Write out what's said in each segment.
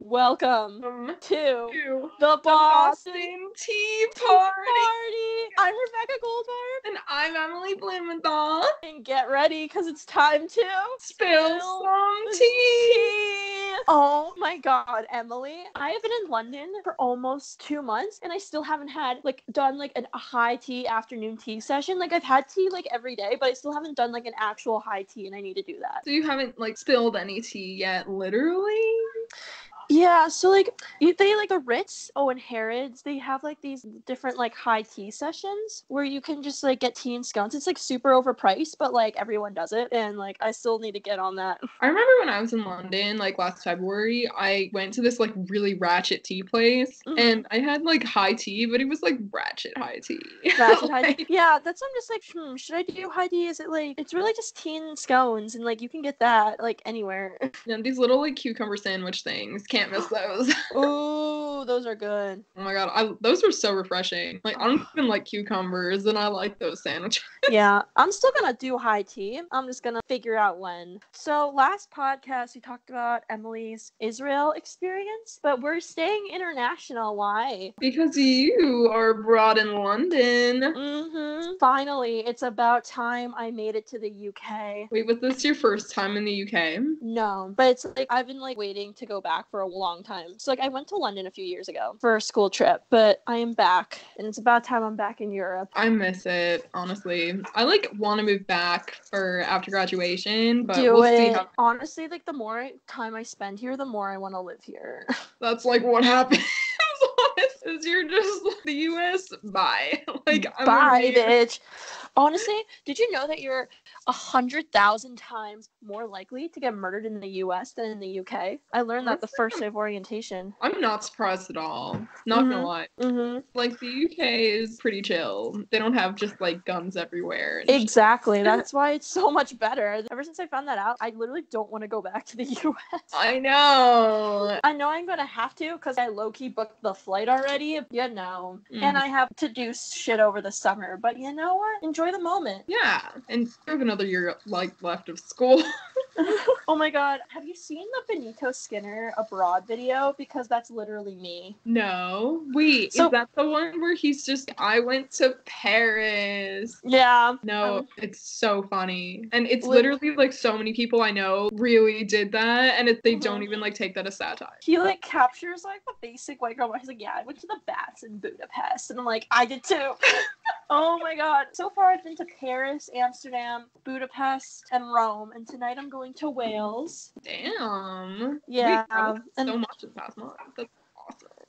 Welcome Um, to to the Boston Boston Tea Party. Party. I'm Rebecca Goldberg, And I'm Emily Blumenthal. and get ready because it's time to Spill Spill some tea. tea. Oh my God, Emily! I have been in London for almost two months, and I still haven't had like done like an, a high tea afternoon tea session. Like I've had tea like every day, but I still haven't done like an actual high tea, and I need to do that. So you haven't like spilled any tea yet, literally? Yeah, so like you, they like the Ritz, oh, and Harrods, they have like these different like high tea sessions where you can just like get tea and scones. It's like super overpriced, but like everyone does it, and like I still need to get on that. I remember when I was in London, like last February, I went to this like really ratchet tea place Mhm. and I had like high tea, but it was like ratchet high tea. Ratchet high tea. Yeah, that's I'm just like, hmm, should I do high tea? Is it like it's really just tea and scones, and like you can get that like anywhere. and these little like cucumber sandwich things, can't miss those. Ooh, those are good. Oh my god, I, those were so refreshing. Like I don't even like cucumbers, and I like those sandwiches. yeah, I'm still gonna do high tea. I'm just gonna figure out when. So last podcast we talked about Emily's Israel experience, but we're staying international. Why? Because you are abroad in London. Mm-hmm. Finally, it's about time I made it to the UK. Wait, was this your first time in the UK? No, but it's like I've been like waiting to go back for a long time. So like I went to London a few years ago for a school trip, but I am back, and it's about time I'm back in Europe. I miss it, honestly. I like want to move back for after graduation, but Do we'll it. see how Honestly, like the more time I spend here, the more I want to live here. that's like what happens. Is you're just the US. Bye. Like I'm Bye, bitch. Honestly, did you know that you're a hundred thousand times more likely to get murdered in the U.S. than in the UK? I learned that the first day of orientation. I'm not surprised at all. Not Mhm. gonna lie. Mm-hmm. Like the UK is pretty chill. They don't have just like guns everywhere. shit. Exactly. That's why it's so much better. Ever since I found that out, I literally don't want to go back to the U.S. I know. I know I'm gonna have to because I low key booked the flight already. You know, and Mhm. I have to do shit over the summer. But you know what? Enjoy the moment. Yeah, and have another year like left of school. oh my god, have you seen the Benito Skinner abroad video? Because that's literally me. no, wait, So- is that the one where he's just I went to Paris? Yeah. No, Um, it's so funny, and it's lit- literally like so many people I know really did that, and it, they don't Mhm. even like take that as satire. He like captures like the basic white girl. He's like, yeah, I went to the baths in Budapest, and I'm like, I did too. oh my god! So far, I've been to Paris, Amsterdam, Budapest, and Rome, and tonight I'm going to Wales. Damn. Yeah, Wait, that's and- much this past month. That's.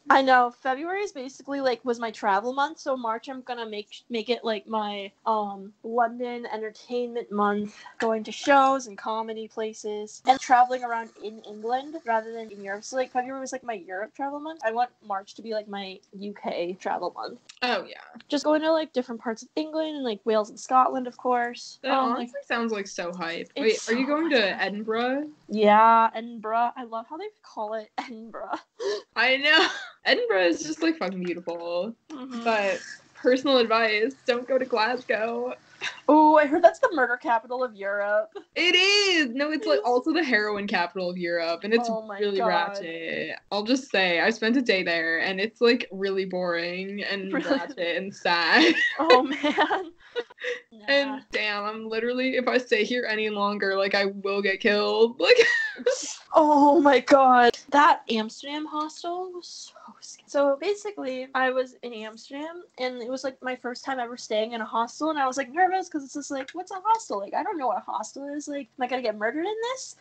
I know February is basically like was my travel month, so March I'm gonna make make it like my um London entertainment month, going to shows and comedy places and traveling around in England rather than in Europe. So like February was like my Europe travel month. I want March to be like my UK travel month. Oh yeah, Just going to like different parts of England and like Wales and Scotland, of course. that Um, like, honestly sounds like so hype. Wait, It's are you going to. Edinburgh? yeah, Edinburgh. I love how they call it Edinburgh. I know. Edinburgh is just like fucking beautiful. Mhm. But personal advice, don't go to Glasgow. Oh, I heard that's the murder capital of Europe. It is. No, it's like also the heroin capital of Europe and it's Oh really God. ratchet. I'll just say I spent a day there and it's like really boring and Really? ratchet and sad. Oh man. Nah. and damn, I'm literally if I stay here any longer, like I will get killed. Like oh my god. That Amsterdam hostel was so scary. So basically, I was in Amsterdam and it was like my first time ever staying in a hostel and I was like nervous because it's just like, what's a hostel? Like I don't know what a hostel is. Like, am I gonna get murdered in this?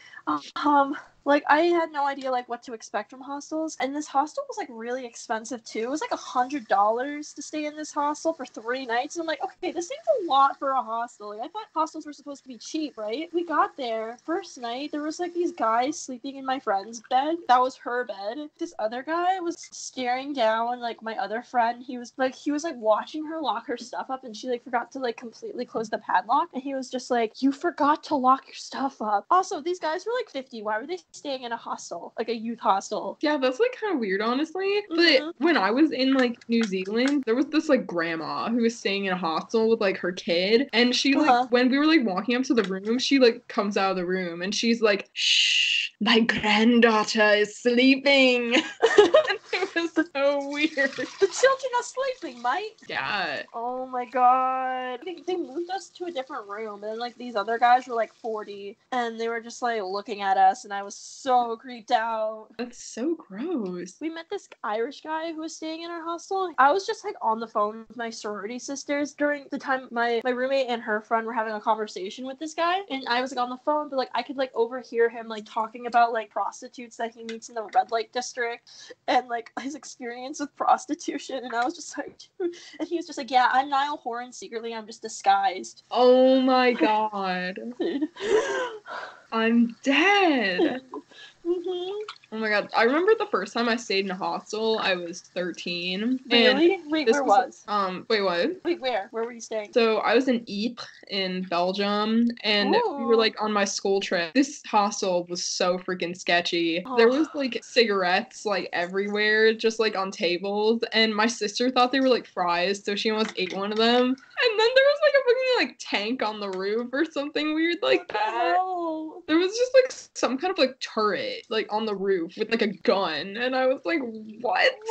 Um like I had no idea like what to expect from hostels. And this hostel was like really expensive too. It was like a hundred dollars to stay in this hostel for three nights. And I'm like, okay, this seems a lot for a hostel. Like I thought hostels were supposed to be cheap, right? We got there first night. There was like these guys sleeping in my friend's bed. That was her bed. This other guy was staring down like my other friend. He was like he was like watching her lock her stuff up, and she like forgot to like completely close the padlock. And he was just like, "You forgot to lock your stuff up." Also, these guys were like 50. Why were they staying in a hostel, like a youth hostel? Yeah, that's like kind of weird, honestly. But Mhm. when I was in like New Zealand, there was this like grandma who was staying in a hostel with like her kid, and she like Uh-huh. when we were like walking up to the room, she like comes out of the room and she's like, "Shh." my granddaughter is sleeping. it was so weird. The children are sleeping, mate. Yeah. Oh my god. They, they moved us to a different room, and like these other guys were like 40, and they were just like looking at us, and I was so creeped out. That's so gross. We met this Irish guy who was staying in our hostel. I was just like on the phone with my sorority sisters during the time my, my roommate and her friend were having a conversation with this guy, and I was like on the phone, but like I could like overhear him like talking about like prostitutes that he meets in the red light district and like his experience with prostitution, and I was just like, and he was just like, yeah, I'm Niall Horan secretly, I'm just disguised. Oh my god. I'm dead. hmm Oh my god. I remember the first time I stayed in a hostel, I was 13. And Really? Wait, this where was? Um, wait, what? Wait, where? Where were you staying? So I was in Ypres in Belgium, and we were like on my school trip. This hostel was so freaking sketchy. There was Oh. like cigarettes like everywhere, just like on tables, and my sister thought they were like fries, so she almost ate one of them. And then there was like a fucking like tank on the roof or something weird like that. There was just like some kind of like turret like on the roof with like a gun, and I was like, what?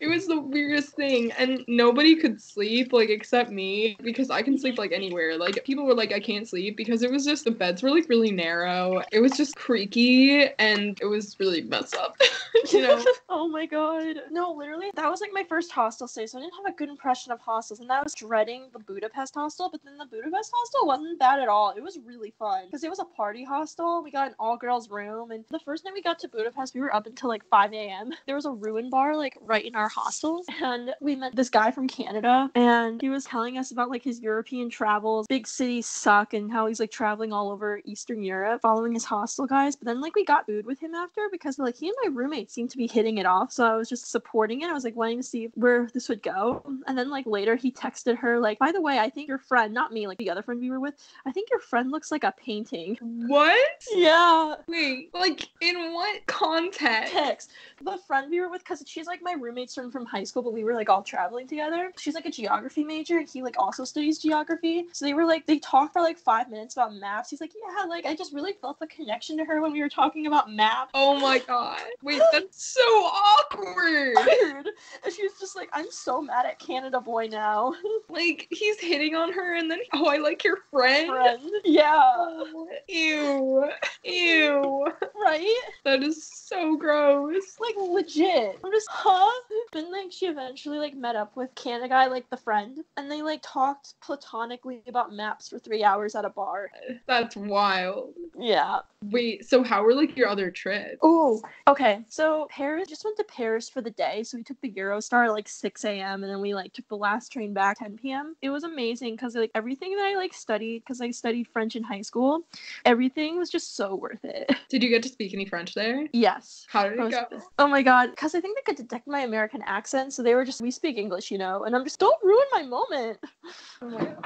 It was the weirdest thing, and nobody could sleep like except me because I can sleep like anywhere. Like people were like, I can't sleep because it was just the beds were like really narrow. It was just creaky and it was really messed up. you know? oh my god. No, literally, that was like my first hostel stay, so I didn't have a good impression of hostels, and I was dreading the Budapest hostel, but then the Budapest hostel wasn't bad at all. It was really fun because it was a party hostel. We got an all girls room, and the first night we got to Budapest, we were up until like 5 a.m. There was a ruin bar like right in our hostel, and we met this guy from Canada, and he was telling us about like his European travels. Big cities suck, and how he's like traveling all over Eastern Europe, following his hostel guys. But then like we got food with him after because like he and my roommate seemed to be hitting it off, so I was just supporting it. I was like wanting to see where this would go, and then like later he texted her like, by the way, I think your friend, not me, like the other friend we were with, I think your friend looks like a painting. What? Yeah, Wait, like in what context? text. The friend we were with, because she's like my roommate's friend from high school, but we were like all traveling together. She's like a geography major, and he like also studies geography. So they were like, they talked for like five minutes about maps. He's like, yeah, like I just really felt the connection to her when we were talking about maps. Oh my god. Wait, that's so awkward. Weird. And she was just like, I'm so mad at Canada Boy now. Like he's hitting on her and then oh I like your friend. Friend. Yeah. Oh, Ew. Ew. Right? That is so gross. Like legit. I'm just, huh? Then like she eventually like met up with Canada guy, like the friend, and they like talked platonically about maps for three hours at a bar. That's wild. Yeah. Wait, so how were like your other trips? Oh, okay. So Paris just went to Paris for the day. So we took the Eurostar at like 6 a.m. and then we like took the last train back 10 p.m. It was amazing because like everything that I like studied because I studied French in high school, everything was just so worth it. Did you get to speak any French there? yes. How did it go? Oh my god, because I think they could detect my American accent, so they were just we speak English, you know, and I'm just don't ruin my moment. Oh.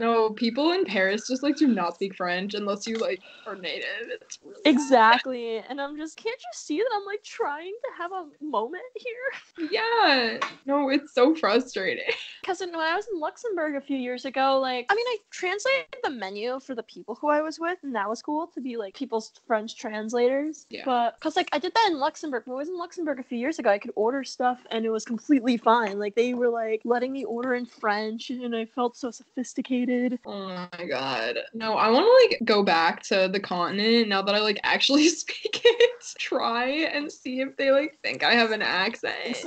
No, people in Paris just like do not speak French unless you like are native. It's really Exactly, and I'm just can't you see that I'm like trying to have a moment here? Yeah. No, it's so frustrating. Because when I was in Luxembourg a few years ago, like, I mean, I translated the menu for the people who I was with, and that was cool to be like people's French translators. Yeah. But because like I did that in Luxembourg. When I was in Luxembourg a few years ago, I could order stuff and it was completely fine. Like they were like letting me order in French, and I felt so sophisticated. Oh my god. No, I want to like go back to the continent now that I like actually speak it. Try and see if they like think I have an accent.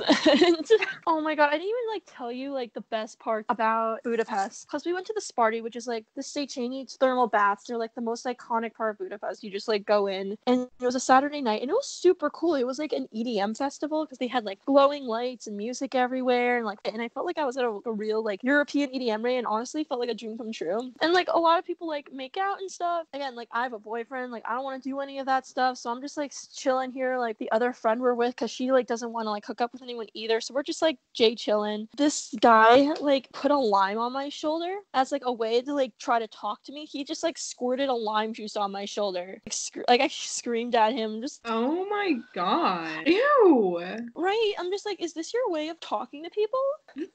Oh my god, I didn't even like tell you like the best part about Budapest because we went to the Sparty, which is like the Széchenyi thermal baths. They're like the most iconic part of Budapest. You just like go in, and it was a Saturday night, and it was super cool. It was like an EDM festival because they had like glowing lights and music everywhere, and like, and I felt like I was at a, a real like European EDM rave, and honestly felt like a dream come true. And like a lot of people like make out and stuff. Again, like I have a boyfriend, like I don't want to do any of that stuff, so I'm just like chilling here. Like the other friend we're with, because she like doesn't want to like hook up with anyone either, so we're just like Jay chilling. This guy like put a lime on my shoulder as like a way to like try to talk to me. He just like squirted a lime juice on my shoulder. Like, sc- like I screamed at him, just Oh my god. Ew. right. I'm just like, is this your way of talking to people?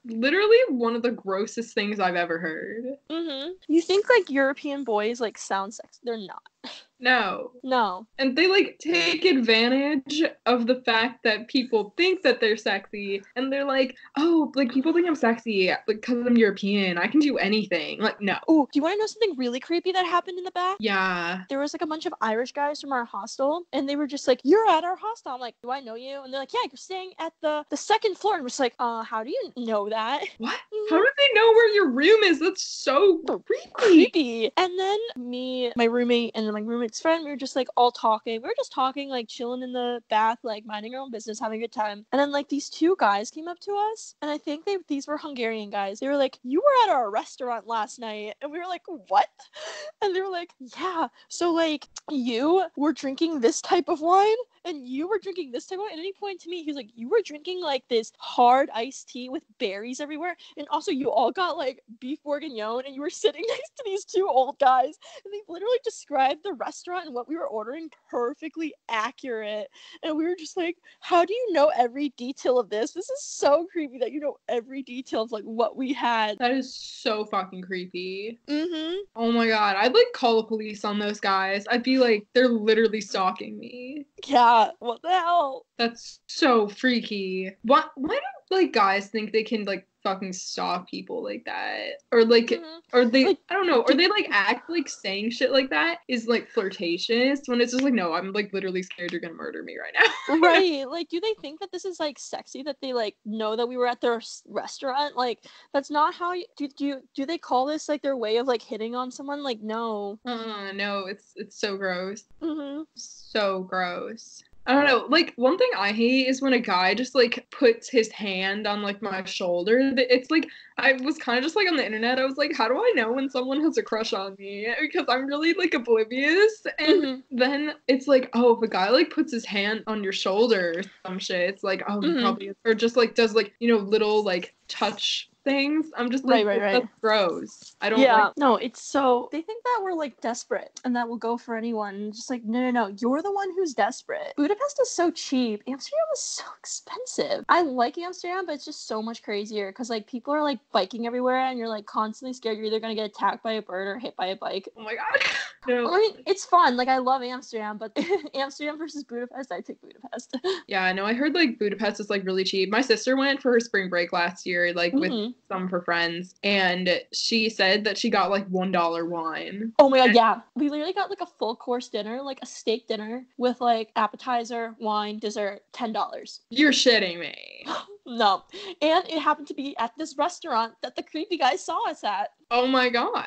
Literally one of the grossest things I've ever heard. Mm-hmm. You think like European boys like sound sex? They're not. No. No. And they like take advantage of the fact that people think that they're sexy and they're like, oh, like people think I'm sexy because I'm European. I can do anything. Like, no. Oh, do you want to know something really creepy that happened in the back? Yeah. There was like a bunch of Irish guys from our hostel, and they were just like, "You're at our hostel." I'm like, "Do I know you?" And they're like, "Yeah, you're staying at the the second floor." And we're just like, "Uh, how do you know that?" What? How do they know where your room is? That's so creepy. creepy. And then me, my roommate, and then my friend, we were just like all talking. We were just talking, like chilling in the bath, like minding our own business, having a good time. And then like these two guys came up to us, and I think they these were Hungarian guys. They were like, "You were at our restaurant last night," and we were like, "What?" And they were like, "Yeah." So like you were drinking this type of wine and you were drinking this type of wine. At any point to me, he was like, You were drinking like this hard iced tea with berries everywhere. And also, you all got like beef bourguignon, and you were sitting next to these two old guys. And they literally described the restaurant and what we were ordering perfectly accurate. And we were just like, How do you know every detail of this? This is so creepy that you know every detail of like what we had. That is so fucking creepy. Mm-hmm. Oh my god. I'd like call the police on those guys. I'd be like, they're literally stalking me. Yeah. What the hell? That's so freaky. Why why do like guys think they can like fucking stalk people like that? Or like Mhm. or they Like, I don't know, or they like act like saying shit like that is like flirtatious when it's just like no, I'm like literally scared you're gonna murder me right now. right like do they think that this is like sexy that they like know that we were at their s- restaurant like that's not how you do do you, do they call this like their way of like hitting on someone like no uh, no, it's it's so gross. hmm So gross. I don't know. Like one thing I hate is when a guy just like puts his hand on like my shoulder. It's like I was kind of just like on the internet. I was like, how do I know when someone has a crush on me? Because I'm really like oblivious. And Mhm. then it's like, oh, if a guy like puts his hand on your shoulder or some shit, it's like, oh, Mhm. probably or just like does like you know little like touch things. I'm just Right, like, right, that's right. gross. I don't yeah like. no it's so they think that we're like desperate and that we'll go for anyone just like no no no you're the one who's desperate budapest is so cheap amsterdam is so expensive i like amsterdam but it's just so much crazier because like people are like biking everywhere and you're like constantly scared you're either gonna get attacked by a bird or hit by a bike Oh my god. no. I mean, it's fun. Like I love Amsterdam, but Amsterdam versus Budapest, I take Budapest. Yeah, I know. I heard like Budapest is like really cheap. My sister went for her spring break last year, like with mm-hmm. Some of her friends, and she said that she got like one dollar wine. Oh my god, yeah. We literally got like a full course dinner, like a steak dinner with like appetizer, wine, dessert, ten dollars. You're shitting me. No, and it happened to be at this restaurant that the creepy guy saw us at. Oh my god.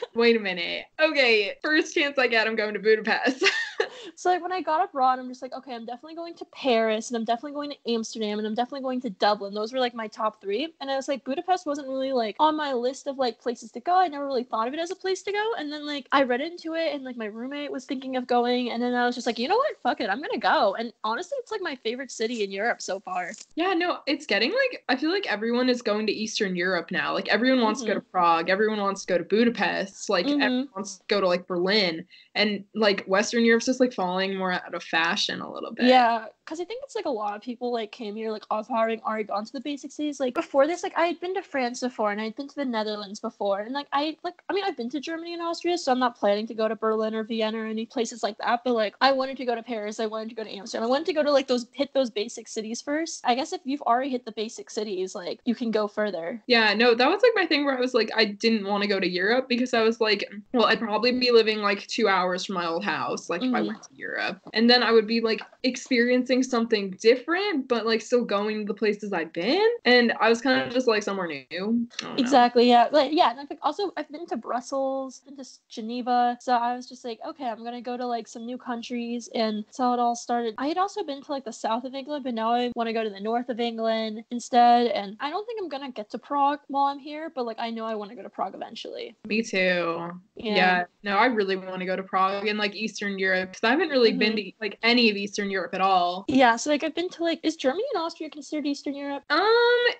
Wait a minute. Okay, first chance I get, I'm going to Budapest. so like when I got abroad, I'm just like, okay, I'm definitely going to Paris, and I'm definitely going to Amsterdam, and I'm definitely going to Dublin. Those were like my top three. And I was like, Budapest wasn't really like on my list of like places to go. I never really thought of it as a place to go. And then like I read into it, and like my roommate was thinking of going, and then I was just like, you know what? Fuck it, I'm gonna go. And honestly, it's like my favorite city in Europe so far. yeah, no, it's getting like I feel like everyone is going to Eastern Europe now. Like everyone wants to go to Prague, everyone wants to go to Budapest, like Mhm. everyone wants to go to like Berlin. And like Western Europe's just like falling more out of fashion a little bit. Yeah, because I think it's like a lot of people like came here like off having already gone to the basic cities. Like before this, like I had been to France before and I had been to the Netherlands before, and like I like I mean I've been to Germany and Austria, so I'm not planning to go to Berlin or Vienna or any places like that. But like I wanted to go to Paris, I wanted to go to Amsterdam, I wanted to go to like those hit those basic cities first. I guess if you've already hit the basic cities, like you can go further. Yeah, no, that was like my thing where I was like, I didn't want to go to Europe because I was like, well, I'd probably be living like two hours from my old house, like if I Mhm. went to Europe. And then I would be like experiencing something different, but like still going to the places I'd been. And I was kind of just like somewhere new. Exactly. Yeah. Like yeah. And I think also I've been to Brussels, been to Geneva. So I was just like, okay, I'm gonna go to like some new countries, and so it all started. I had also been to like the south of England, but now I want to go to the north of England instead. And I don't think I'm gonna get to Prague while I'm here, but like I know I want to go to Prague eventually. Me too. Yeah. Yeah. No, I really want to go to Prague and like Eastern Europe because I haven't really been to like any of Eastern Europe at all. Yeah. So like I've been to like is Germany and Austria considered Eastern Europe? Um,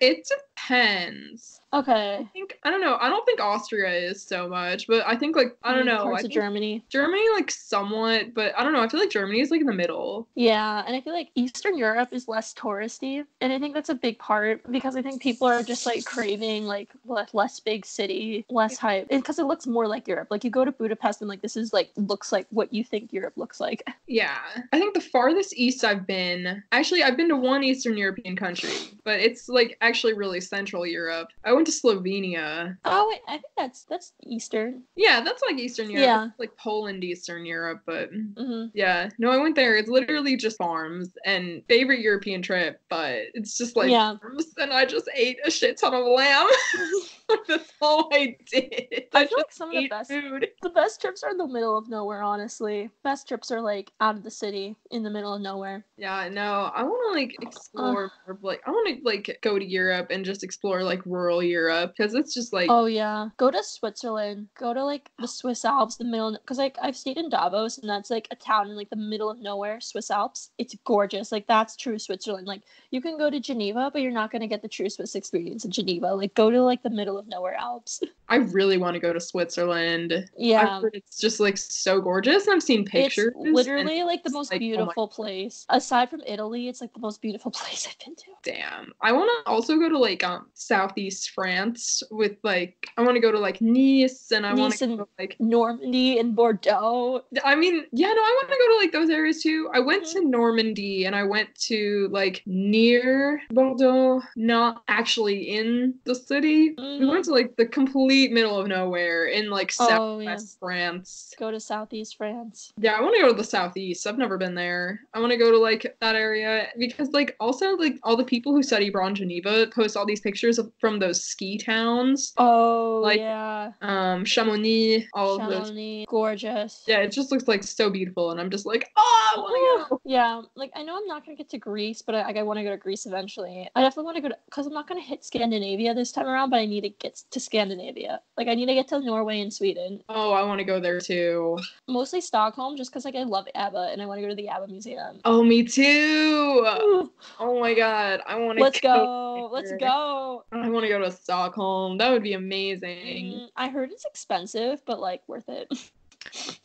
it depends. I think I don't know. I don't think Austria is so much, but I think like I don't Mm, know. I Parts of Germany. Germany like somewhat, but I don't know. I feel like Germany is like in the middle. Yeah, and I feel like Eastern Europe is less touristy, and I think that's a big part because I think people are just like craving like le- less big city, less hype, because it looks more like Europe. Like you go to Budapest and like this is like looks like what you think Europe looks like. Yeah. I think the farthest east I've been, actually I've been to one Eastern European country, but it's like actually really Central Europe. I went to Slovenia. Oh wait, I think that's that's Eastern. Yeah, that's like Eastern Europe. Yeah. It's like Poland, Eastern Europe, but hmm yeah. No, I went there. It's literally just farms and favorite European trip, but it's just like Yeah. farms and I just ate a shit ton of lamb. that's all I did. I feel like some of the best food. the best trips are in the middle of nowhere. Honestly, best trips are like out of the city in the middle of nowhere. Yeah, no, I want to like explore more like I want to like go to Europe and just explore like rural Europe because it's just like Oh yeah, go to Switzerland. Go to like the Swiss Alps, the middle. Because like I've stayed in Davos, and that's like a town in like the middle of nowhere, Swiss Alps. It's gorgeous. Like that's true Switzerland. Like you can go to Geneva, but you're not gonna get the true Swiss experience in Geneva. Like go to like the middle of nowhere Alps. I really want to go to Switzerland. yeah. It's just like so gorgeous. I've seen pictures. It's literally like the most like, oh beautiful place. Aside from Italy, it's like the most beautiful place I've been to. damn. I want to also go to like um southeast France with like I want to go to like Nice and I want to go like Normandy and Bordeaux. I mean, yeah, no, I want to go to like those areas too. I went to Normandy and I went to like near Bordeaux, not actually in the city. We Mhm. went to like the complete middle of nowhere in like Oh, yeah. France. Go to southeast France. Yeah, I want to go to the southeast. I've never been there. I want to go to like that area because like also like all the people who study abroad in Geneva post all these pictures of, from those ski towns, Oh Like, yeah. um, Chamonix, all of those. Gorgeous. Yeah, it just looks like so beautiful, and I'm just like, oh, I want to go. Yeah, like I know I'm not gonna get to Greece, but I, I want to go to Greece eventually. I definitely want to go to because I'm not gonna hit Scandinavia this time around, but I need to get to Scandinavia. Like I need to get to Norway and Sweden. Oh, I want to go there too. Mostly Stockholm, just because like I love ABBA and I want to go to the ABBA museum. Oh, me too. Ooh, Oh my god, I want to let's go, let's go. I want to go to Stockholm. That would be amazing. Mm, I heard it's expensive, but like worth it.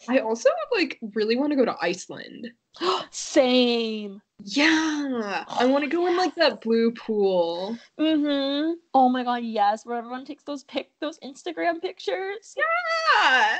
I also like really want to go to Iceland. Same. Yeah, I want to go in like that blue pool. Mm-hmm. Oh my god, yes. Where everyone takes those pic, those Instagram pictures. Yeah,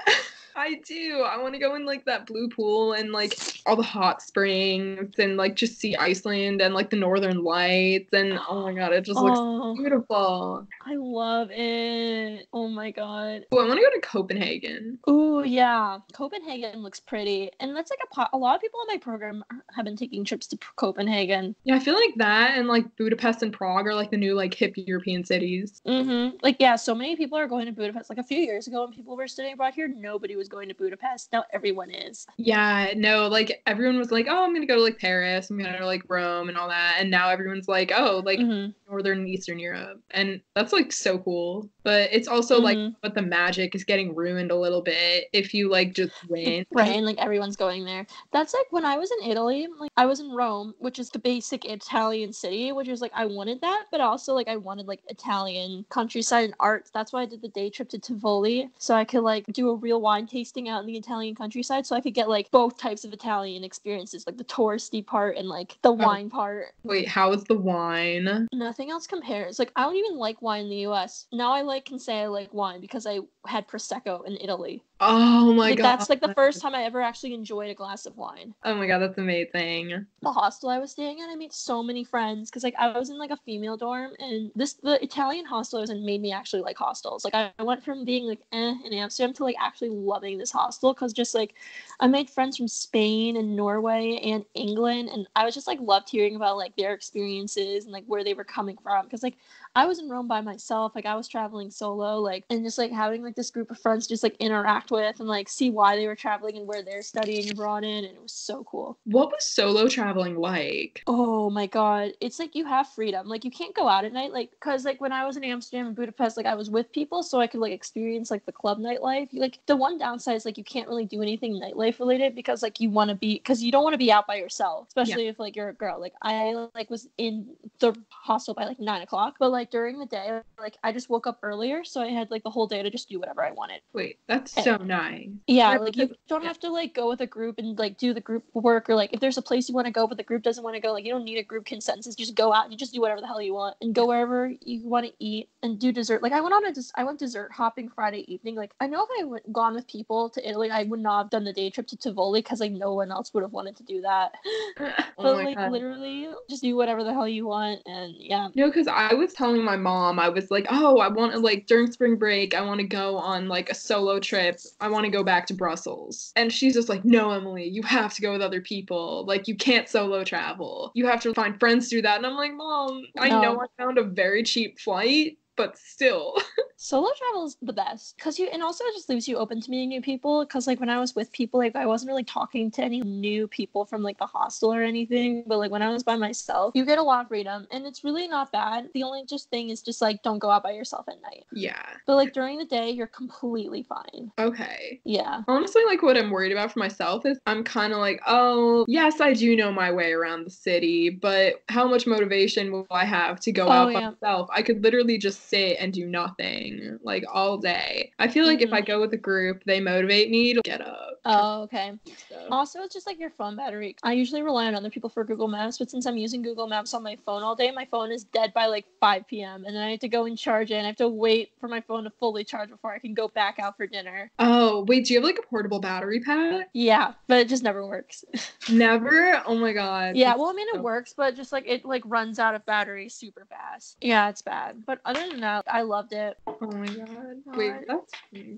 I do. I want to go in like that blue pool and like all the hot springs and like just see Iceland and like the northern lights and oh my god, it just looks Oh, beautiful. I love it. Oh my god. Oh, I want to go to Copenhagen. Ooh, yeah. Copenhagen looks pretty. And that's like a po- a lot of people in my program have been taking trips to Copenhagen. Yeah, I feel like that and like Budapest and Prague are like the new like hip European cities. Mm-hmm. Like, yeah, so many people are going to Budapest. Like a few years ago when people were studying abroad here, nobody was going to Budapest. Now everyone is. Yeah, no, like everyone was like, oh, I'm gonna go to like Paris, I'm gonna go to like Rome and all that, and now everyone's like, oh, like Mhm. northern and eastern Europe, and that's like so cool. But it's also like, Mhm. but the magic is getting ruined a little bit if you like just win. Right, and like everyone's going there. That's like when I was in Italy, like I was in Rome, which is the basic Italian city, which is like I wanted that, but also like I wanted like Italian countryside and arts. That's why I did the day trip to Tivoli, so I could like do a real wine tasting out in the Italian countryside, so I could get like both types of Italian experiences, like the touristy part and like the oh. wine part. Wait, how is the wine? Nothing else compares. Like I don't even like wine in the U.S. Now I like can say I like wine because I had prosecco in Italy. Oh my like god, that's like the first time I ever actually enjoyed a glass of wine. Oh my god, that's amazing. the hostel I was staying at, I made so many friends because like I was in like a female dorm, and this the Italian hostel I was in made me actually like hostels. Like I, I went from being like eh in Amsterdam to like actually loving this hostel because just like I made friends from Spain and Norway and England, and I was just like loved hearing about like their experiences and like where they were coming from because like I was in Rome by myself, like I was traveling solo, like and just like having like this group of friends just like interact with and like see why they were traveling and where they're studying abroad in, and it was so cool. What was solo traveling like? Oh my god, it's like you have freedom. Like you can't go out at night, like because like when I was in Amsterdam and Budapest, like I was with people, so I could like experience like the club nightlife. Like the one downside is like you can't really do anything nightlife related because like you want to be because you don't want to be out by yourself, especially if like you're a girl. Like I like was in the hostel by like nine o'clock, but like during the day, like I just woke up earlier, so I had like the whole day to just do whatever I wanted. Wait, that's so Oh, nice. Yeah, like you don't have to like go with a group and like do the group work or like if there's a place you want to go but the group doesn't want to go, like you don't need a group consensus. You just go out, you just do whatever the hell you want and go wherever you want to eat and do dessert. Like I went on a des- I went dessert hopping Friday evening. Like I know if I went gone with people to Italy, I would not have done the day trip to Tivoli because like no one else would have wanted to do that. oh but my like God. literally just do whatever the hell you want and yeah. No, because I was telling my mom, I was like, oh, I want to, like, during spring break, I want to go on, like, a solo trip. I want to go back to Brussels. And she's just like, no, Emily, you have to go with other people. Like, you can't solo travel. You have to find friends to do that. And I'm like, mom, I know oh. I found a very cheap flight, but still. Solo travel is the best because you and also it just leaves you open to meeting new people. Because like when I was with people, like I wasn't really talking to any new people from like the hostel or anything. But like when I was by myself, you get a lot of freedom, and it's really not bad. The only just thing is just like don't go out by yourself at night. yeah. But like during the day, you're completely fine. Okay. Yeah. Honestly, like what I'm worried about for myself is I'm kind of like, oh, yes, I do know my way around the city, but how much motivation will I have to go Oh, out by myself? I could literally just sit and do nothing like all day. I feel like if I Mhm. go with a group, they motivate me to get up. Oh, okay. stuff. Also, it's just like your phone battery. I usually rely on other people for Google Maps, but since I'm using Google Maps on my phone all day, my phone is dead by like 5 p.m. And then I have to go and charge it, and I have to wait for my phone to fully charge before I can go back out for dinner. Oh, wait, do you have like a portable battery pack? Yeah, but it just never works. Never? Oh my god. yeah, well, I mean, it works, but just like it like runs out of battery super fast. Yeah, it's bad. But other than that, I loved it. Oh my god. Wait, that's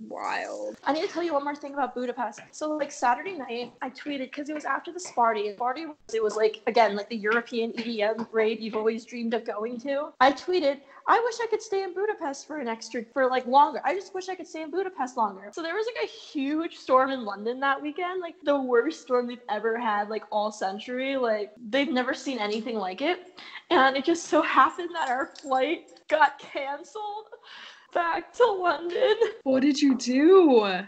wild. I need to tell you one more thing about Budapest. So like Saturday night, I tweeted because it was after the Sparty. Sparty was it was like again like the European EDM rave you've always dreamed of going to. I tweeted, I wish I could stay in Budapest for an extra for like longer. I just wish I could stay in Budapest longer. So there was like a huge storm in London that weekend, like the worst storm they've ever had, like all century. Like they've never seen anything like it. And it just so happened that our flight got canceled back to London. What did you do?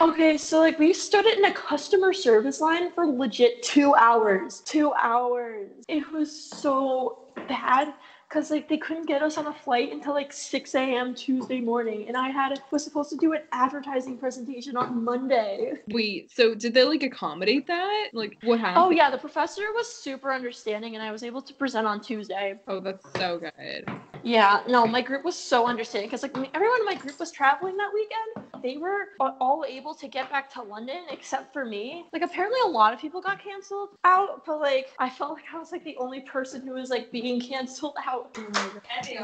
Okay, so like we stood in a customer service line for legit two hours. Two hours. It was so bad because like they couldn't get us on a flight until like 6 a.m. Tuesday morning, and I had was supposed to do an advertising presentation on Monday. Wait, so did they like accommodate that? Like what happened? Oh yeah, the professor was super understanding, and I was able to present on Tuesday. Oh, that's so good. Yeah, no, my group was so understanding because like everyone in my group was traveling that weekend. They were all able to get back to London except for me. Like apparently a lot of people got canceled out, but like I felt like I was like the only person who was like being canceled out.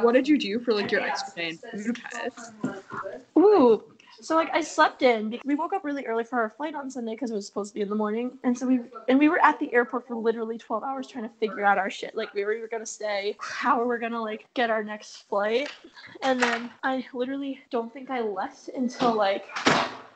What did you do for like your extra day in Budapest? Ooh. So like I slept in. We woke up really early for our flight on Sunday because it was supposed to be in the morning, and so we and we were at the airport for literally twelve hours trying to figure out our shit, like where we were gonna stay, how we were gonna like get our next flight, and then I literally don't think I left until like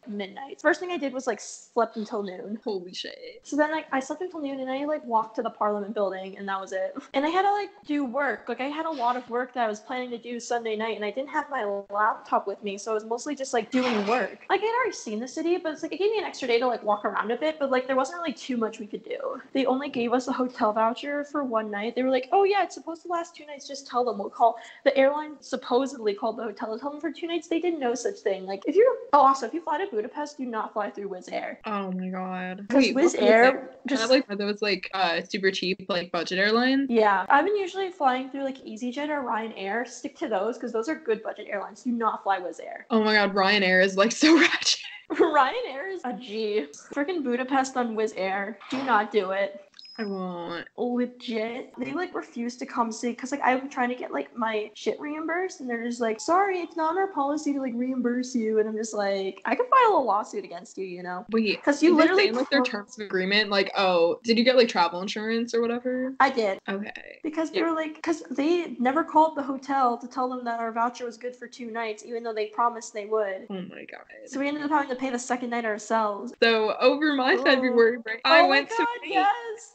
midnight. First thing I did was like slept until noon. Holy shit. So then like I slept until noon and I like walked to the parliament building and that was it. And I had to like do work. Like I had a lot of work that I was planning to do Sunday night and I didn't have my laptop with me. So I was mostly just like doing work. Like I'd already seen the city, but it's like it gave me an extra day to like walk around a bit, but like there wasn't really too much we could do. They only gave us a hotel voucher for one night. They were like, Oh yeah, it's supposed to last two nights. Just tell them we'll call the airline supposedly called the hotel to tell them for two nights. They did no such thing. Like if you're oh also if you fly to Budapest, do not fly through Wizz Air. Oh my god. Because what Wizz was Air it? just Kind like are those like uh super cheap like budget airlines. Yeah, I've been usually flying through like EasyJet or Ryanair. Stick to those because those are good budget airlines. Do not fly Wizz Air. Oh my god, Ryanair is like so ratchet. Ryanair is a G. Freaking Budapest on Wizz Air. Do not do it. I won't. legit they like refuse to come see because like i'm trying to get like my shit reimbursed and they're just like sorry it's not our policy to like reimburse you and i'm just like i could file a lawsuit against you you know Wait, because you literally like their terms of agreement, like, oh, did you get like travel insurance or whatever? i did Okay. because they Yeah. were like because they never called the hotel to tell them that our voucher was good for two nights even though they promised they would Oh my god. so we ended up having to pay the second night ourselves So over my Oh. February break, I oh went my to God, Maine. yes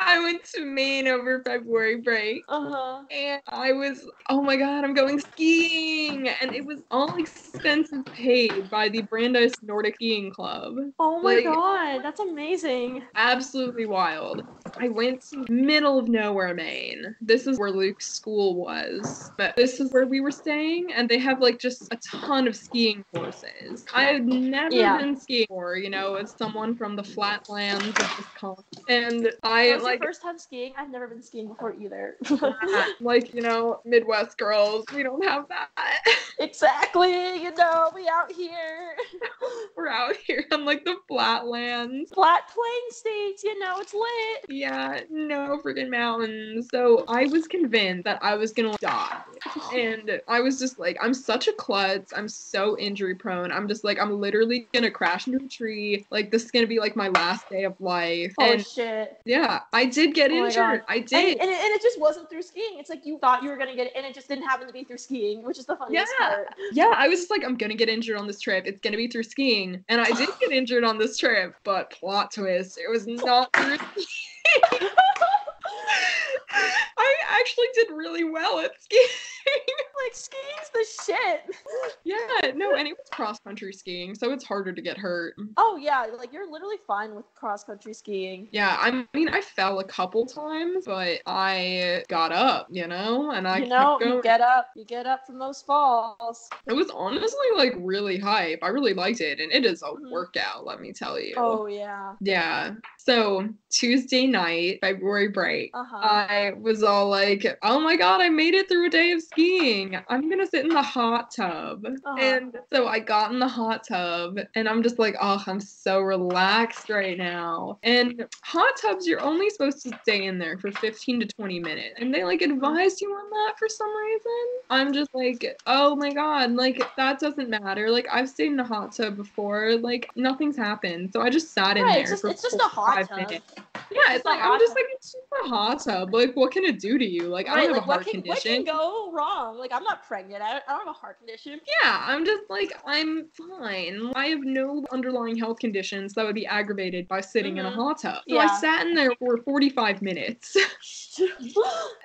I went to Maine over February break. uh-huh And I was, oh my god, I'm going skiing! And it was all expenses paid by the Brandeis Nordic Skiing Club. oh my Like- god that's amazing Absolutely wild. I went to middle of nowhere, Maine. This is where Luke's school was. But this is where we were staying, and they have like just a ton of skiing courses. I had never Yeah. been skiing before, you know, as someone from the flatlands of Wisconsin. And I like your first time skiing i've never been skiing before either like, you know, Midwest girls, we don't have that. Exactly, you know, we out here. We're out here on like the flatlands. Flat plain states, you know, it's lit. Yeah, no freaking mountains. So I was convinced that I was gonna die. And I was just like, I'm such a klutz. I'm so injury prone. I'm just like, I'm literally gonna crash into a tree. Like, this is gonna be like my last day of life. Oh and shit. yeah, I did get Oh injured. I did. and, it, and it just wasn't through skiing. It's like you thought you were gonna get it, and it just didn't happen to be through skiing, which is the funniest Yeah. part. yeah, I was just like, I'm gonna get injured on this trip. It's gonna be through skiing. And I did get injured on this trip, but plot twist, it was not through skiing. I actually did really well at skiing. like skiing's the shit. yeah, no, and it was cross country skiing, so it's harder to get hurt. Oh yeah, like you're literally fine with cross country skiing. Yeah, I mean, I fell a couple times, but I got up, you know, and I you know, you get up, you get up from those falls. it was honestly like really hype. I really liked it, and it is a Mhm. workout, let me tell you. Oh yeah. Yeah. So Tuesday night, February break, Uh huh. I was all like, oh my god, I made it through a day of skiing. I'm gonna sit in the hot tub. Uh-huh. And so I got in the hot tub and I'm just like, oh, I'm so relaxed right now. And hot tubs, you're only supposed to stay in there for 15 to 20 minutes. And they like advised you on that for some reason. I'm just like, oh my god, like that doesn't matter. Like I've stayed in a hot tub before, like nothing's happened. So I just sat in there it's just- for it's just a hot tub. minutes. Yeah, it's a like I'm just tub. like it's just a hot tub. Like what can it do to you? Like I Right, don't have like a what heart can, what can go wrong? Like I'm not pregnant. I don't, I don't have a heart condition. Yeah, I'm just like, I'm fine. I have no underlying health conditions that would be aggravated by sitting in a Mhm. hot tub. So Yeah. I sat in there for 45 minutes.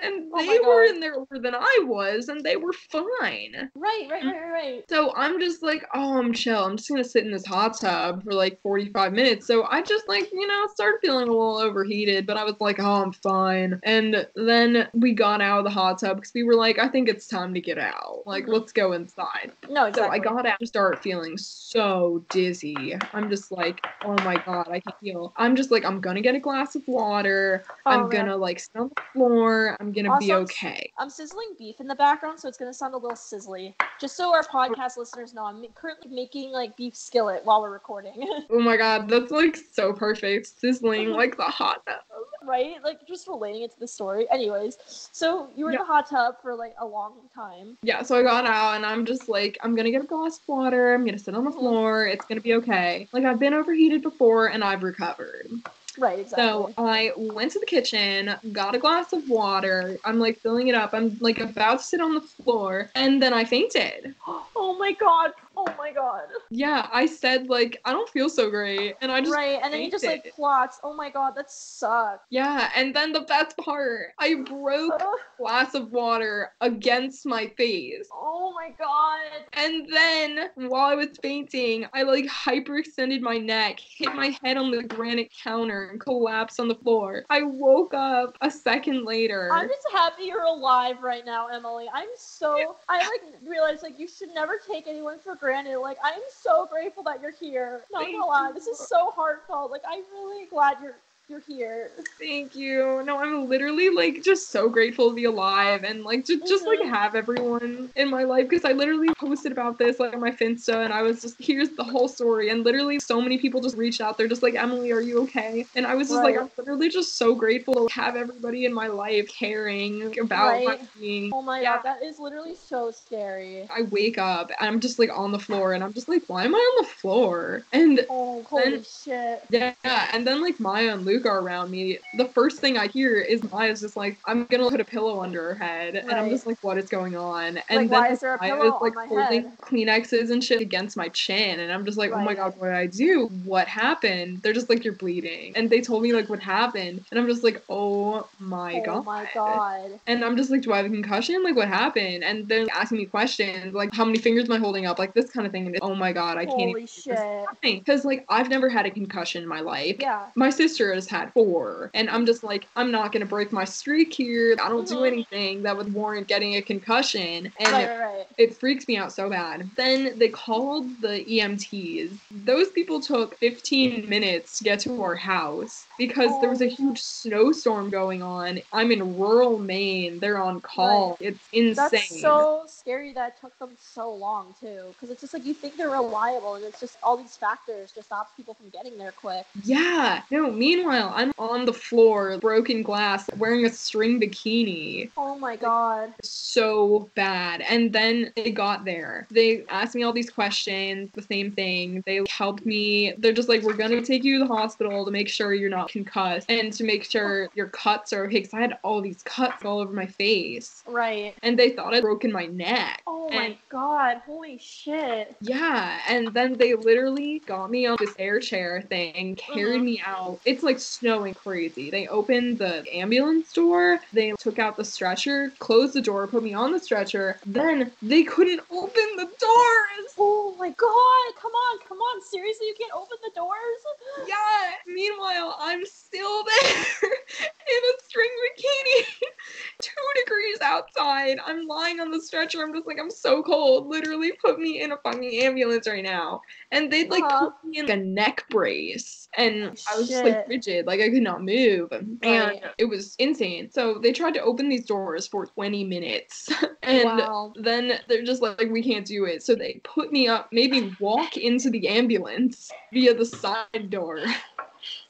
and Oh they were in there longer than I was, and they were fine. right, right, right, right. So I'm just like, oh, I'm chill. I'm just gonna sit in this hot tub for like 45 minutes. So I just like, you know, started feeling a little overheated, but I was like, oh, I'm fine. And then we got out of the hot tub because we were like, I think it's time to get out. Like, Mhm. let's go inside. No, So. I got out and start feeling so dizzy. I'm just like, oh my god, I can't feel. I'm just like, I'm gonna get a glass of water. Oh, I'm man. gonna like sit on the floor. I'm gonna be okay. I'm sizzling beef in the background, so it's gonna sound a little sizzly. Just so our podcast listeners know, I'm currently making like beef skillet while we're recording. Oh my god, that's like so perfect. Sizzling like the hot tub. right? Like just relating it to the story. Anyways, so you were in the hot tub for like a long time. Yeah, so I got out and I'm just like, I'm gonna get a glass of water. I'm gonna sit on the Mhm. floor. It's gonna be okay. Like I've been overheated before and I've recovered. Right, exactly. So I went to the kitchen, got a glass of water. I'm like filling it up. I'm like about to sit on the floor, and then I fainted. oh my god. Oh my god. Yeah, I said like I don't feel so great, and I just right, and then he just like fainted. plots. Oh my god, that sucks. yeah. And then the best part, I broke a glass of water against my face. oh my god. And then while I was fainting, I like hyperextended my neck, hit my head on the granite counter, and collapsed on the floor. I woke up a second later. I'm just happy you're alive right now, Emily. I'm so I like realized like you should never take anyone for granted. Like I'm so grateful that you're here. Not Thank gonna lie, this is so heartfelt. Like I'm really glad you're you're here. Thank you. No, I'm literally like just so grateful to be alive and like just just like Mhm. have everyone in my life because I literally posted about this like on my Finsta and I was just here's the whole story and literally so many people just reached out. They're just like Emily, are you okay? And I was just like I'm literally just so grateful to have everybody in my life caring about my being. Oh my Yeah. god, that is literally so scary. I wake up and I'm just like on the floor and I'm just like, why am I on the floor? And Oh, holy Then- shit. Yeah, and then like Maya and Luke are around me. The first thing I hear is Maya's just like, I'm gonna put a pillow under her head. And I'm just like, what is going on? And Like, then why is there a Maya pillow is like holding head? Kleenexes and shit against my chin. And I'm just like, oh my god, what did I do? What happened? They're just like, you're bleeding. And they told me like what happened. And I'm just like, oh my oh god. my god. And I'm just like, do I have a concussion? Like, what happened? And they're asking me questions, like, how many fingers am I holding up? Like, this kind of thing. And oh my god, I can't Holy shit. Because, like, I've never had a concussion in my life. Yeah. My sister has had four, and I'm just like, I'm not gonna break my streak here. I don't do Mhm. anything that would warrant getting a concussion. And right, right, right. it freaks me out so bad. Then they called the EMTs. Those people took 15 minutes to get to our house because there was a Oh. huge snowstorm going on. I'm in rural Maine. They're on call. It's insane. That's so scary that it took them so long too, because it's just like you think they're reliable, and it's just all these factors just stops people from getting there quick. yeah. No, meanwhile, I'm on the floor, broken glass, wearing a string bikini. Oh my god. so bad. And then they got there. They asked me all these questions, the same thing. They helped me. They're just like, we're gonna take you to the hospital to make sure you're not concussed and to make sure your cuts are okay. Because I had all these cuts all over my face. Right. And they thought I'd broken my neck. Oh And- my god. Holy shit. Yeah, and then they literally got me on this air chair thing, carried Mhm. me out. It's like snowing crazy. They opened the ambulance door, they took out the stretcher, closed the door, put me on the stretcher. Then they couldn't open the doors. Oh my god. Come on, come on. Seriously, you can't open the doors? Yeah. Meanwhile, I'm still there in a string bikini, two degrees outside. I'm lying on the stretcher. I'm just like, I'm so cold. Literally, put me in a fucking ambulance right now. And they'd like Uh-huh. put me in a neck brace, and I was just like rigid, like I could not move, and Right. it was insane. So they tried to open these doors for 20 minutes, and wow. then they're just like, we can't do it. So they put me up, maybe walk into the ambulance via the side door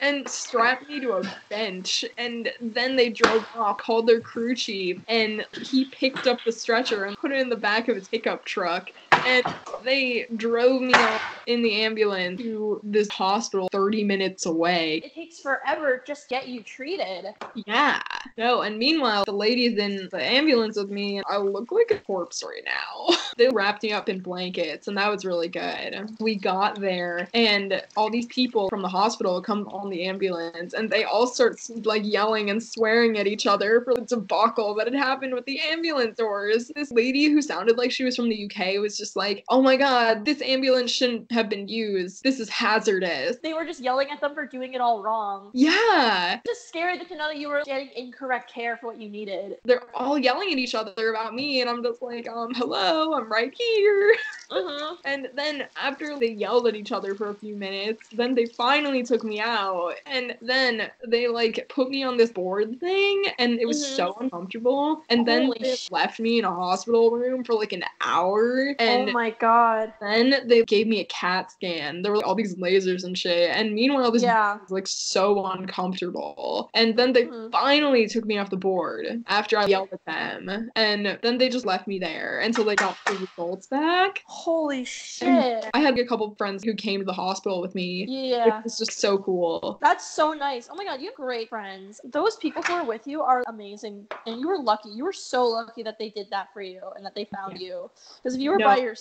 and strapped me to a bench. And then they drove off, called their crew chief, and he picked up the stretcher and put it in the back of his pickup truck. And they drove me off in the ambulance to this hospital 30 minutes away. It takes forever just to get you treated. Yeah. No, and meanwhile, the lady's in the ambulance with me, and I look like a corpse right now. they wrapped me up in blankets, and that was really good. We got there, and all these people from the hospital come on the ambulance, and they all start like yelling and swearing at each other for the debacle that had happened with the ambulance doors. This lady who sounded like she was from the UK was just like, "Oh my god, this ambulance shouldn't have been used. This is hazardous." They were just yelling at them for doing it all wrong. Yeah. Just scary to know that you were getting incorrect care for what you needed. they're all yelling at each other about me and i'm just like um hello i'm right here Uh-huh. and then after they yelled at each other for a few minutes then they finally took me out and then they like put me on this board thing and it was Mhm. so uncomfortable and then Holy they sh- left me in a hospital room for like an hour and oh my god. then they gave me a cat scan. There were all these lasers and shit. And meanwhile, this Yeah. was like so uncomfortable. And then they Mhm. finally took me off the board after I yelled at them. And then they just left me there until they got the results back. Holy shit. I had a couple friends who came to the hospital with me. Yeah. It was just so cool. That's so nice. Oh my god, you have great friends. Those people who are with you are amazing. And you were lucky. You were so lucky that they did that for you and that they found you. Because if you were No. by yourself,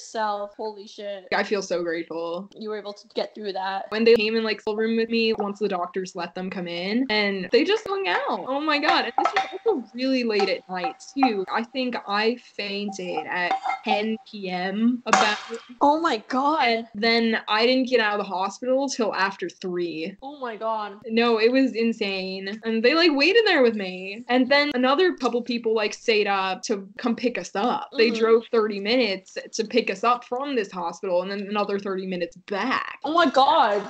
holy shit, I feel so grateful. you were able to get through that. When they came in like the room with me, once the doctors let them come in, and they just hung out. Oh my god! And this was also really late at night too. I think I fainted at 10 p.m. About Oh my god. then I didn't get out of the hospital till after three. Oh my god. No, it was insane. And they like waited there with me. And then another couple people like stayed up to come pick us up. They Mhm. drove 30 minutes to pick us up from this hospital and then another 30 minutes back. Oh my god.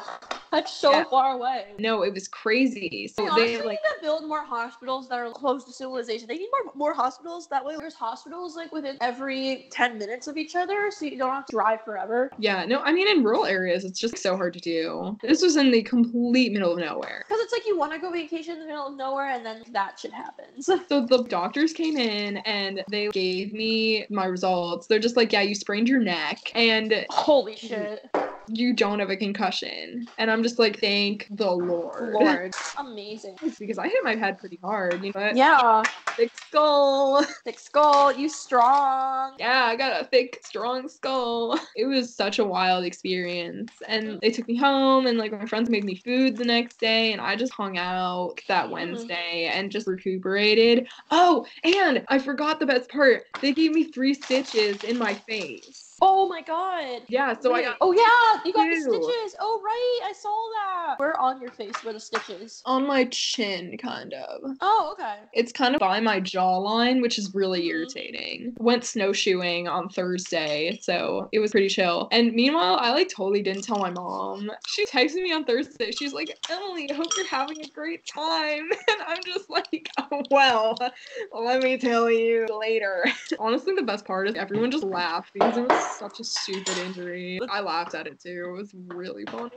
That's so Yeah. far away. No, it was crazy. So They honestly they like need to build more hospitals that are close to civilization. They need more more hospitals. That way, there's hospitals like within every ten minutes of each other, so you don't have to drive forever. yeah, no, I mean in rural areas it's just so hard to do. This was in the complete middle of nowhere. Because it's like you want to go vacation in the middle of nowhere, and then that shit happens. So the doctors came in and they gave me my results. They're just like, yeah, you sprained your neck and Holy shit, you don't have a concussion. And I'm just like, thank the Lord. Lord, amazing. because I hit my head pretty hard, you know? Yeah, Thick skull. thick skull, you strong. Yeah, I got a thick, strong skull. It was such a wild experience. And they took me home and like my friends made me food the next day and I just hung out that Mhm. Wednesday and just recuperated. Oh, and I forgot the best part. They gave me three stitches in my face. Oh my god. Yeah, so I got Oh yeah, you got the stitches. Oh right, I saw that. Where on your face were the stitches? on my chin kind of. Oh okay. It's kind of by my jawline, which is really Mhm. irritating. Went snowshoeing on Thursday, so it was pretty chill. And meanwhile, I like totally didn't tell my mom. She texted me on Thursday. She's like, Emily, I hope you're having a great time. And I'm just like, oh, well, let me tell you later. Honestly, the best part is everyone just laughed because it was such a stupid injury. I laughed at it too. It was really funny.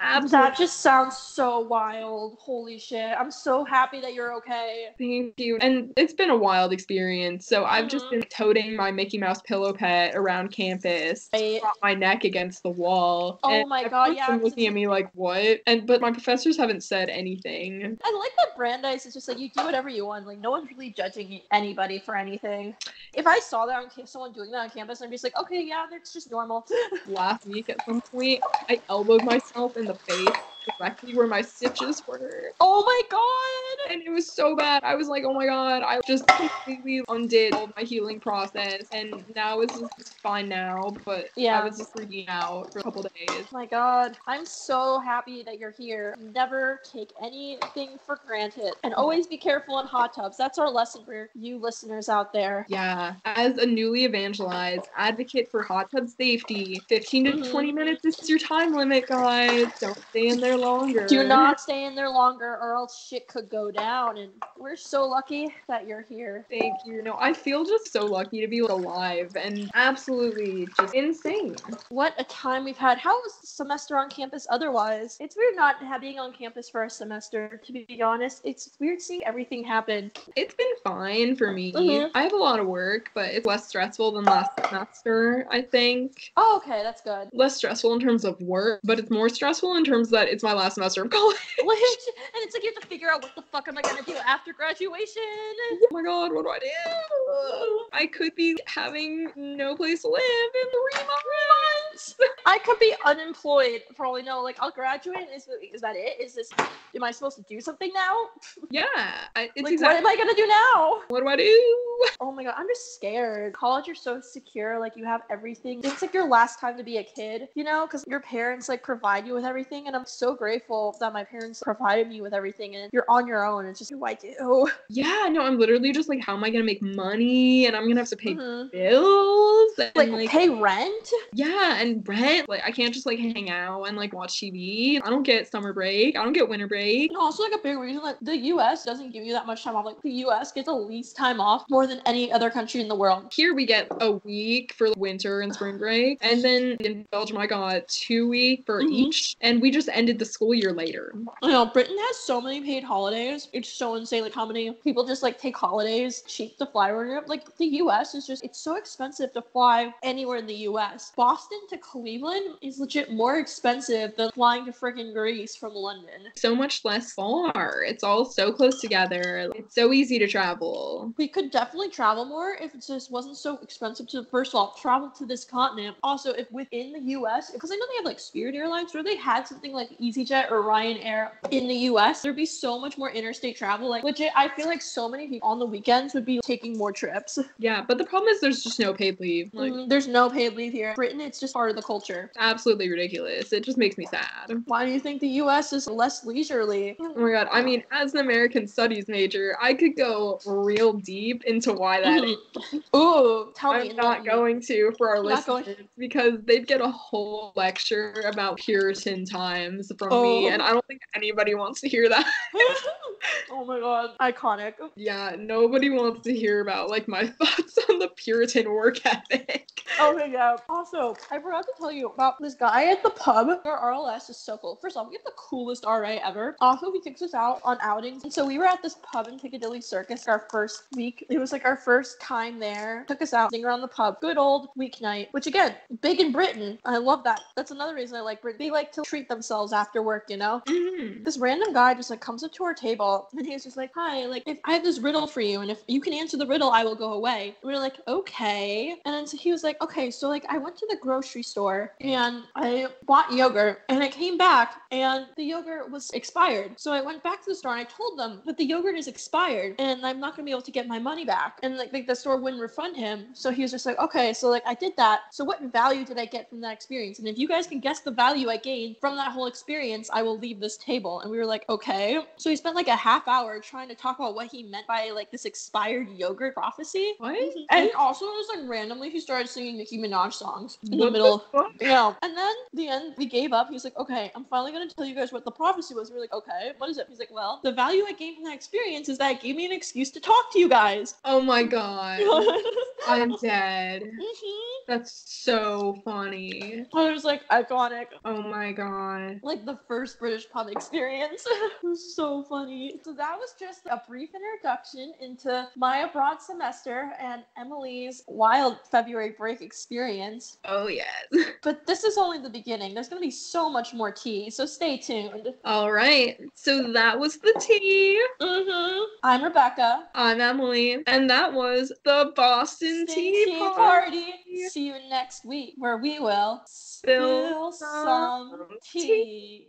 Absolutely. That just sounds so wild. Holy shit. I'm so happy that you're okay. Thank you. And it's been a wild experience. So I've just Mhm. been toting my Mickey Mouse pillow pet around campus, Right. my neck against the wall. Oh and my God, yeah, looking at me like, what? And but my professors haven't said anything. I like that Brandeis is just like you do whatever you want. Like no one's really judging anybody for anything. If I saw that on someone doing that on campus, I'd be just like, okay, yeah, that's just normal. Last week at some point, I elbowed myself the face directly where my stitches were. oh my god. And it was so bad. I was like, oh my god, I just completely undid all my healing process. And now it's just fine now. But Yeah. I was just freaking out for a couple days. Oh my god. I'm so happy that you're here. Never take anything for granted. And always be careful in hot tubs. That's our lesson for you listeners out there. Yeah, as a newly evangelized advocate for hot tub safety, 15 to Mhm. 20 minutes is your time limit, guys. Don't stay in there longer. Do not stay in there longer or else shit could go down. And we're so lucky that you're here. Thank you. No, I feel just so lucky to be alive and absolutely just insane. What a time we've had. How was the semester on campus otherwise? It's weird not being on campus for a semester, to be honest. It's weird seeing everything happen. It's been fine for me. Mhm. I have a lot of work, but it's less stressful than last semester, I think. Oh, okay, that's good. Less stressful in terms of work, but it's more stressful in terms that it's my last semester of college. And it's like you have to figure out what the fuck am I gonna do after graduation? Oh my god, what do I do? I could be having no place to live in three months. I could be unemployed for all know. Like, I'll graduate. Is, is that it? Is this, am I supposed to do something now? Yeah, I, it's like, exactly. what am I gonna do now? What do I do? Oh my god, I'm just scared. College, you're so secure. Like, you have everything. It's like your last time to be a kid, you know? Because your parents, like, provide you with everything. And I'm so grateful that my parents provided me with everything. And you're on your own. It's just, what do do? Yeah, no, I'm literally just like, how am I gonna make money? And I'm gonna have to pay Mhm. bills. And, Like, like, pay rent? yeah, and rent. Like, I can't just like hang out and like watch TV. I don't get summer break. I don't get winter break. And also, like, a big reason, like, the US doesn't give you that much time off. Like, the US gets the least time off more than any other country in the world. Here we get a week for winter and spring break, and then in Belgium I got two week for Mhm. each, and we just ended the school year later. I know Britain has so many paid holidays. It's so insane. Like how many people just like take holidays cheap to fly around Europe. Like the U.S. is just it's so expensive to fly anywhere in the U.S. Boston to Cleveland is legit more expensive than flying to freaking Greece from London. So much less far. It's all so close together. It's so easy to travel. We could definitely travel more if it just wasn't so expensive to first of all travel to this continent. Also, if within the U.S. because I know they have like Spirit Airlines, where they had something like EasyJet or Ryanair in the U.S. There'd be so much more interstate travel. Like legit, I feel like so many people on the weekends would be taking more trips. Yeah, but the problem is there's just no paid leave. Like, Mhm, There's no paid leave here. Britain, it's just part of the culture. absolutely ridiculous. It just makes me sad. Why do you think the U.S. is less leisurely? Oh my god, I mean, as an American studies major, I could go real deep into why that is. Ooh, tell me. I'm not going to for our going- listeners because they'd get a whole lecture about Puritan times from Oh. me, and I don't think anybody wants to hear that. oh my god, iconic. yeah, nobody wants to hear about like my thoughts on the Puritan work ethic. Okay, yeah. Also, I forgot to tell you about this guy at the pub. Our RLS is so cool. First off, we have the coolest RA ever. Also, he kicks us out on outings. And so we were at this pub in Piccadilly Circus our first week. It was like our first time there. Took us out, sitting around the pub. Good old weeknight, which again, big in Britain. I love that. That's another reason I like Britain. They like to treat themselves after work, you know? Mhm. this random guy just like comes up to our table and he was just like, Hi, like if I have this riddle for you and if you can answer the riddle, I will go away. We were like, Okay. And then so he was like, Okay, so like I went to the grocery store and I bought yogurt and I came back and the yogurt was expired. So I went back to the store and I told them that the yogurt is expired and I'm not gonna be able to get my money back. And like, like the store wouldn't refund him. So he was just like, Okay, so like I did that. So what value did I get from that experience? And if you guys can guess the value I gained from that whole experience, I will leave this table. And we were like, okay. So he spent like a half hour trying to talk about what he meant by like this expired yogurt prophecy. What? And also, it was like randomly he started singing Nicki Minaj songs in the What middle. fuck? Yeah. And then the end, we gave up. He's like, okay, I'm finally going to tell you guys what the prophecy was. We were like, okay, what is it? He's like, well, the value I gained from that experience is that it gave me an excuse to talk to you guys. Oh my god. I'm dead. Mhm. That's so funny. I was like, iconic. Oh my god. like the first British pub experience. it was so funny. So that was just a brief introduction into my abroad semester and Emily's wild February break experience. Oh yes. But this is only the beginning. There's gonna be so much more tea, so stay tuned. All right. So that was the tea. Mm-hmm. I'm Rebecca. I'm Emily, and that was the Boston Tea, Tea, Party. party. See you next week where we will Spill spill some some tea.